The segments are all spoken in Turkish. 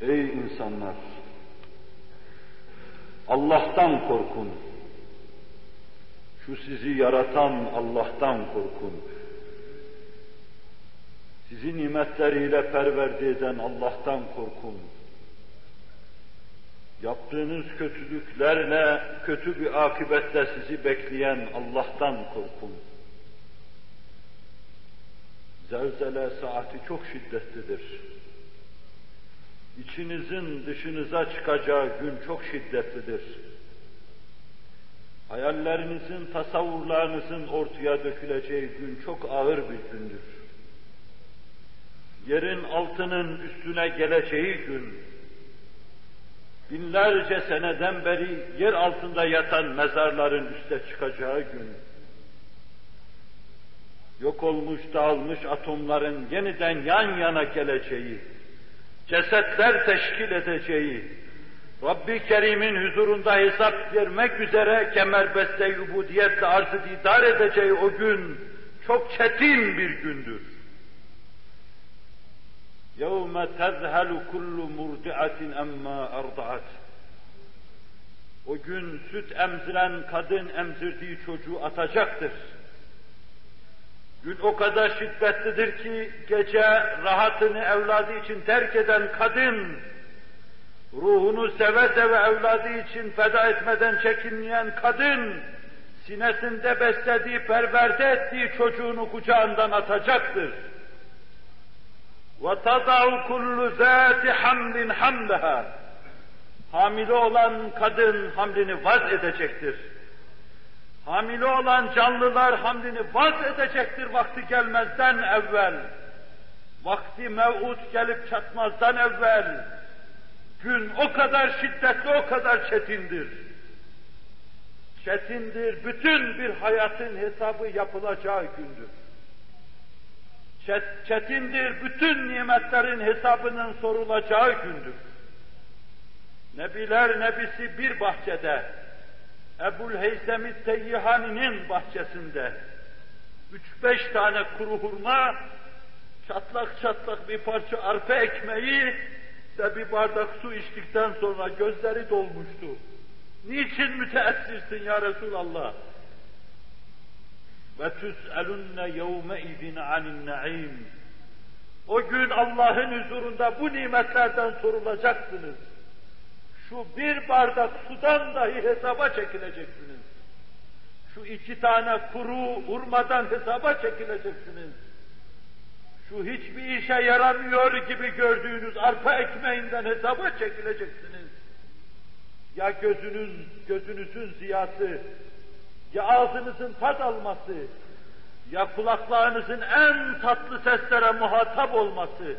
Ey insanlar! Allah'tan korkun. Şu sizi yaratan Allah'tan korkun. Sizi nimetleriyle perverde eden Allah'tan korkun. Yaptığınız kötülüklerle, kötü bir akıbetle sizi bekleyen Allah'tan korkun. Zelzele saati çok şiddetlidir. İçinizin dışınıza çıkacağı gün çok şiddetlidir. Hayallerinizin, tasavvurlarınızın ortaya döküleceği gün çok ağır bir gündür. Yerin altının üstüne geleceği gün, binlerce seneden beri yer altında yatan mezarların üste çıkacağı gün, yok olmuş, dağılmış atomların yeniden yan yana geleceği, cesetler teşkil edeceği, Rabbi Kerim'in huzurunda hesap vermek üzere kemerbeste ubudiyetle arzı didar edeceği o gün çok çetin bir gündür. يَوْمَ تَذْهَلُ كُلُّ مُرْدِعَةٍ اَمَّا اَرْضَعَتْ O gün süt emziren kadın emzirdiği çocuğu atacaktır. Gün o kadar şiddetlidir ki gece rahatını evladı için terk eden kadın, ruhunu seve seve evladı için feda etmeden çekinmeyen kadın, sinesinde beslediği, perverde ettiği çocuğunu kucağından atacaktır. وَتَضَعُ كُلُّ ذَاتِ حَمْلٍ حَمْلَهَا Hamile olan kadın hamlini vaz edecektir. Hamile olan canlılar hamlini vaz edecektir vakti gelmezden evvel. Vakti mev'ud gelip çatmazdan evvel. Gün o kadar şiddetli, o kadar çetindir. Çetindir, bütün bir hayatın hesabı yapılacağı gündür. Çetindir, bütün nimetlerin hesabının sorulacağı gündür. Nebiler nebisi bir bahçede, Ebul Heysem-i Teyyihani'nin bahçesinde üç beş tane kuru hurma, çatlak çatlak bir parça arpa ekmeği ve bir bardak su içtikten sonra gözleri dolmuştu. Niçin müteessirsin ya Resulallah? Ve tüs'elunne yevme izin anin naim. O gün Allah'ın huzurunda bu nimetlerden sorulacaksınız. Şu bir bardak sudan dahi hesaba çekileceksiniz. Şu iki tane kuru hurmadan hesaba çekileceksiniz. Şu hiçbir işe yaramıyor gibi gördüğünüz arpa ekmeğinden hesaba çekileceksiniz. Ya gözünüz, gözünüzün ziyası, ya ağzınızın tat alması, ya kulaklarınızın en tatlı seslere muhatap olması,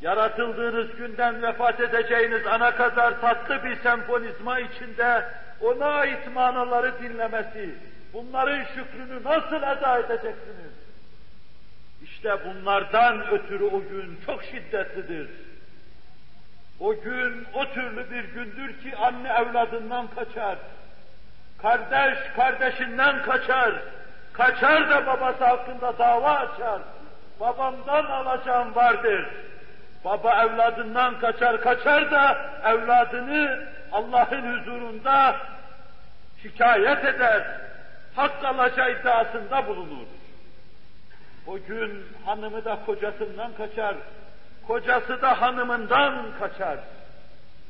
yaratıldığınız günden vefat edeceğiniz ana kadar tatlı bir senfonizma içinde ona ait manaları dinlemesi, bunların şükrünü nasıl eda edeceksiniz? İşte bunlardan ötürü o gün çok şiddetlidir. O gün o türlü bir gündür ki anne evladından kaçar. Kardeş kardeşinden kaçar. Kaçar da babası hakkında dava açar. Babamdan alacağım vardır. Baba evladından kaçar, kaçar da evladını Allah'ın huzurunda şikayet eder. Hak alacağı iddiasında bulunur. O gün hanımı da kocasından kaçar, kocası da hanımından kaçar.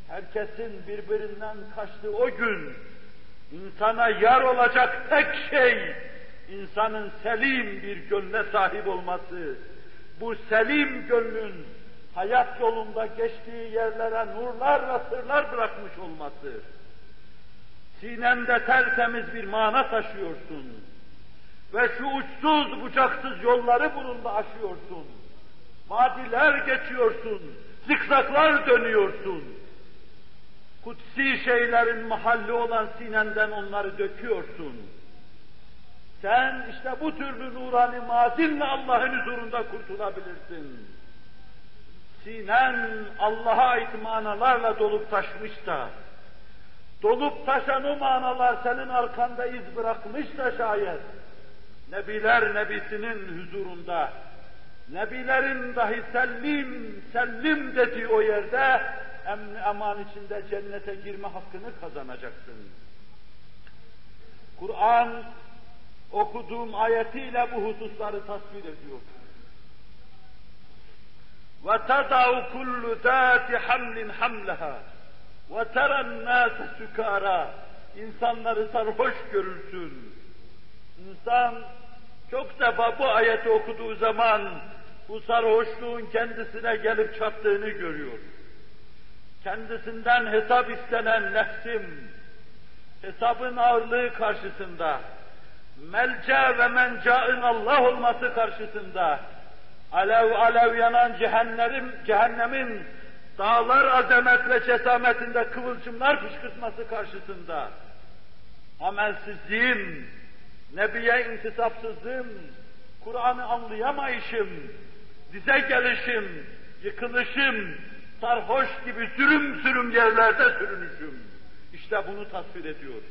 Herkesin birbirinden kaçtığı o gün insana yar olacak tek şey insanın selim bir gönle sahip olması. Bu selim gönlün hayat yolunda geçtiği yerlere nurlar ve sırlar bırakmış olması. Sinende tertemiz bir mana taşıyorsun. Ve şu uçsuz bucaksız yolları bununla aşıyorsun. Vadiler geçiyorsun, zikzaklar dönüyorsun. Kutsi şeylerin mahalli olan sinenden onları döküyorsun. Sen işte bu türlü nurani mazinle Allah'ın huzurunda kurtulabilirsin. Sinen Allah'a ait manalarla dolup taşmış da, dolup taşan o manalar senin arkanda iz bırakmış da şayet, Nebiler Nebisi'nin huzurunda Nebilerin dahi sellim, sellim dediği o yerde emni eman içinde cennete girme hakkını kazanacaksın. Kur'an okuduğum ayetiyle bu hususları tasvir ediyor. وَتَضَعُ كُلُّ ذَاتِ حَمْلٍ حَمْلَهَا وَتَرَى النَّاسَ سُكَارًا İnsanları sarhoş görürsün. İnsan çok defa bu ayeti okuduğu zaman bu sarhoşluğun kendisine gelip çattığını görüyor. Kendisinden hesap istenen nefsim, hesabın ağırlığı karşısında, melce ve mencaın Allah olması karşısında, alev alev yanan cehennemin, cehennemin dağlar azamet ve cesametinde kıvılcımlar fışkırtması karşısında, amelsizliğim, Nebiye intisapsızlığım, Kur'an'ı anlayamayışım, dize gelişim, yıkılışım, sarhoş gibi sürüm sürüm yerlerde sürünüşüm. İşte bunu tasvir ediyor.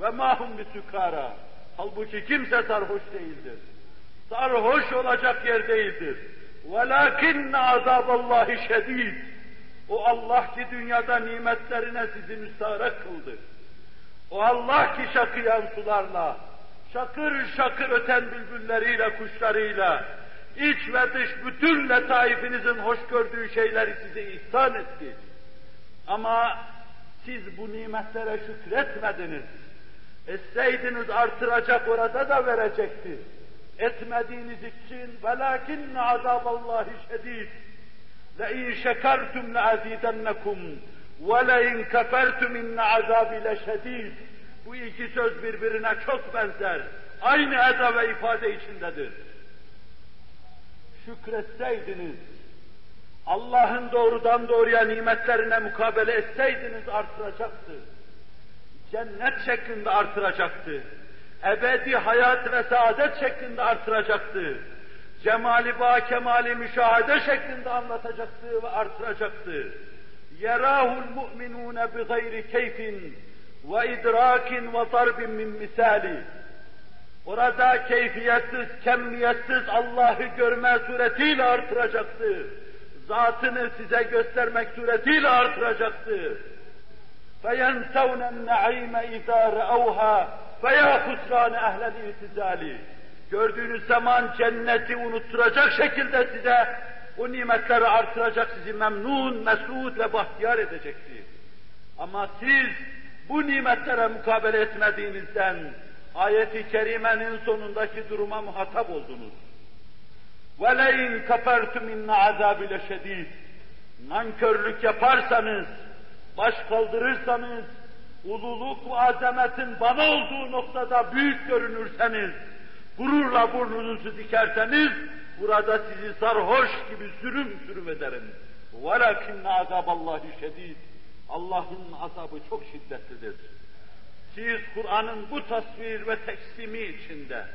Ve mahum bir sükara. Halbuki kimse sarhoş değildir Sarhoş olacak yer değildir. وَلَاكِنَّ عَذَابَ اللّٰهِ شَد۪يدٍ O Allah ki dünyada nimetlerine sizi müstarak kıldı. O Allah ki şakıyan sularla, şakır şakır öten bülbülleriyle, kuşlarıyla, iç ve dış bütün letaifinizin hoş gördüğü şeyleri size ihsan etti. Ama siz bu nimetlere şükretmediniz. Etseydiniz artıracak orada da verecekti. etmediğiniz için velakinne azaballahi şedid ve in şekertum le azidennekum ve le in kefertum inne azabi le şedid bu iki söz birbirine çok benzer. Aynı eda ve ifade içindedir. Şükretseydiniz, Allah'ın doğrudan doğruya nimetlerine mukabele etseydiniz artıracaktı. Cennet şeklinde artıracaktı Ebedi hayat ve saadet şeklinde artıracaktı. Cemali ba kemali müşahede şeklinde anlatacaktı ve artıracaktı. Yerahul mu'minune bi gayri keyfin ve idrakin ve darbin min misali. Orada keyfiyetsiz, kemmiyetsiz Allah'ı görme suretiyle artıracaktı zatını size göstermek suretiyle artıracaktı. فَيَنْسَوْنَ النَّعِيمَ اِذَا رَأَوْهَا فَيَا خُسْرَانَ اَهْلَ الْاِتِزَالِ Gördüğünüz zaman cenneti unutturacak şekilde size o nimetleri artıracak, sizi memnun, mesut ve bahtiyar edecekti. Ama siz bu nimetlere mukabele etmediğinizden ayeti kerimenin sonundaki duruma muhatap oldunuz. وَلَاِنْ كَفَرْتُمْ اِنَّ عَذَابِ لَشَد۪يدٍ Nankörlük yaparsanız, baş kaldırırsanız, ululuk ve azametin bana olduğu noktada büyük görünürseniz, gururla burnunuzu dikerseniz, burada sizi sarhoş gibi sürüm sürüm ederim. وَلَكِنَّ عَذَابَ اللّٰهِ شَد۪يدٍ Allah'ın azabı çok şiddetlidir. Siz Kur'an'ın bu tasvir ve teksimi içinde,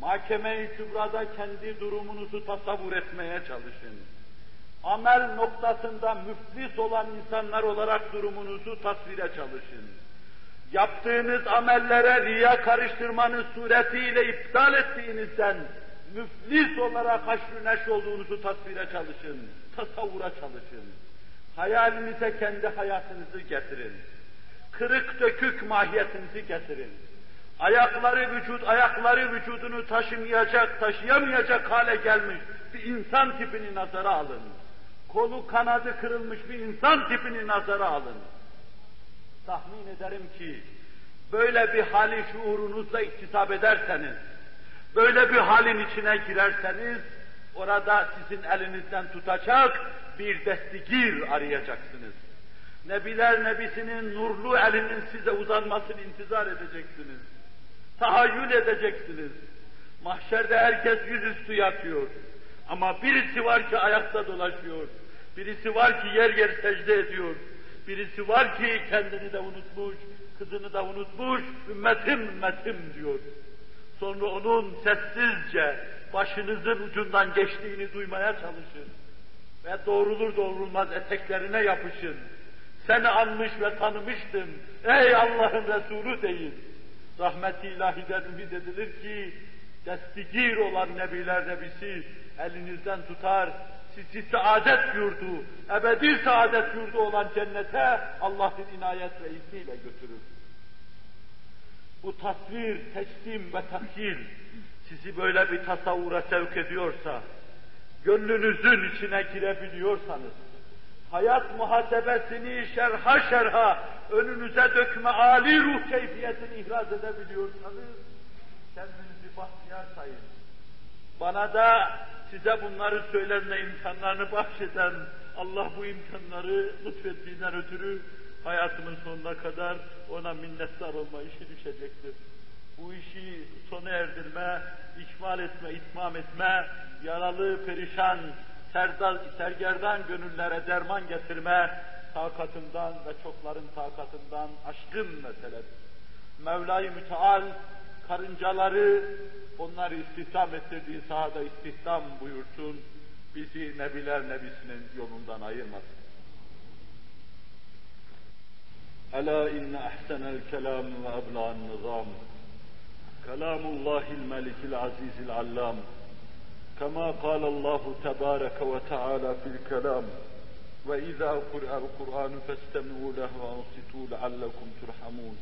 Mahkeme-i Kübra'da kendi durumunuzu tasavvur etmeye çalışın. Amel noktasında müflis olan insanlar olarak durumunuzu tasvire çalışın. Yaptığınız amellere riya karıştırmanın suretiyle iptal ettiğinizden müflis olarak haşr neş olduğunuzu tasvire çalışın, tasavvura çalışın. Hayalinize kendi hayatınızı getirin. Kırık dökük mahiyetinizi getirin ayakları vücut, ayakları vücudunu taşımayacak, taşıyamayacak hale gelmiş bir insan tipini nazara alın. Kolu kanadı kırılmış bir insan tipini nazara alın. Tahmin ederim ki böyle bir hali şuurunuzla iktisap ederseniz, böyle bir halin içine girerseniz, orada sizin elinizden tutacak bir destigir arayacaksınız. Nebiler Nebisi'nin nurlu elinin size uzanmasını intizar edeceksiniz tahayyül edeceksiniz. Mahşerde herkes yüzüstü yatıyor. Ama birisi var ki ayakta dolaşıyor. Birisi var ki yer yer secde ediyor. Birisi var ki kendini de unutmuş, kızını da unutmuş, ümmetim ümmetim diyor. Sonra onun sessizce başınızın ucundan geçtiğini duymaya çalışın. Ve doğrulur doğrulmaz eteklerine yapışın. Seni anmış ve tanımıştım. Ey Allah'ın Resulü deyin rahmet-i ilahiden ümit edilir ki destigir olan Nebiler Nebisi elinizden tutar, sizi saadet yurdu, ebedi saadet yurdu olan cennete Allah'ın inayet ve izniyle götürür. Bu tasvir, teslim ve takyil sizi böyle bir tasavvura sevk ediyorsa, gönlünüzün içine girebiliyorsanız, hayat muhasebesini şerha şerha önünüze dökme âli ruh keyfiyetini ihraz edebiliyorsanız, kendinizi bahtiyar sayın. Bana da size bunları söylenme imkanlarını bahşeden Allah bu imkanları lütfettiğinden ötürü hayatımın sonuna kadar ona minnettar olma işi düşecektir. Bu işi sona erdirme, ikmal etme, itmam etme, yaralı, perişan, serdar, sergerdan gönüllere derman getirme, takatından ve çokların takatından aşkın meseledir. Mevla-i Müteal karıncaları onları istihdam ettirdiği sahada istihdam buyursun, bizi Nebiler Nebisi'nin yolundan ayırmasın. Ela inne ahsenel kelam ve ebla'an nizam. Kelamullahil melikil azizil allam. كما قال الله تبارك وتعالى في الكلام وإذا قرأ القرآن فاستمعوا له وأنصتوا لعلكم ترحمون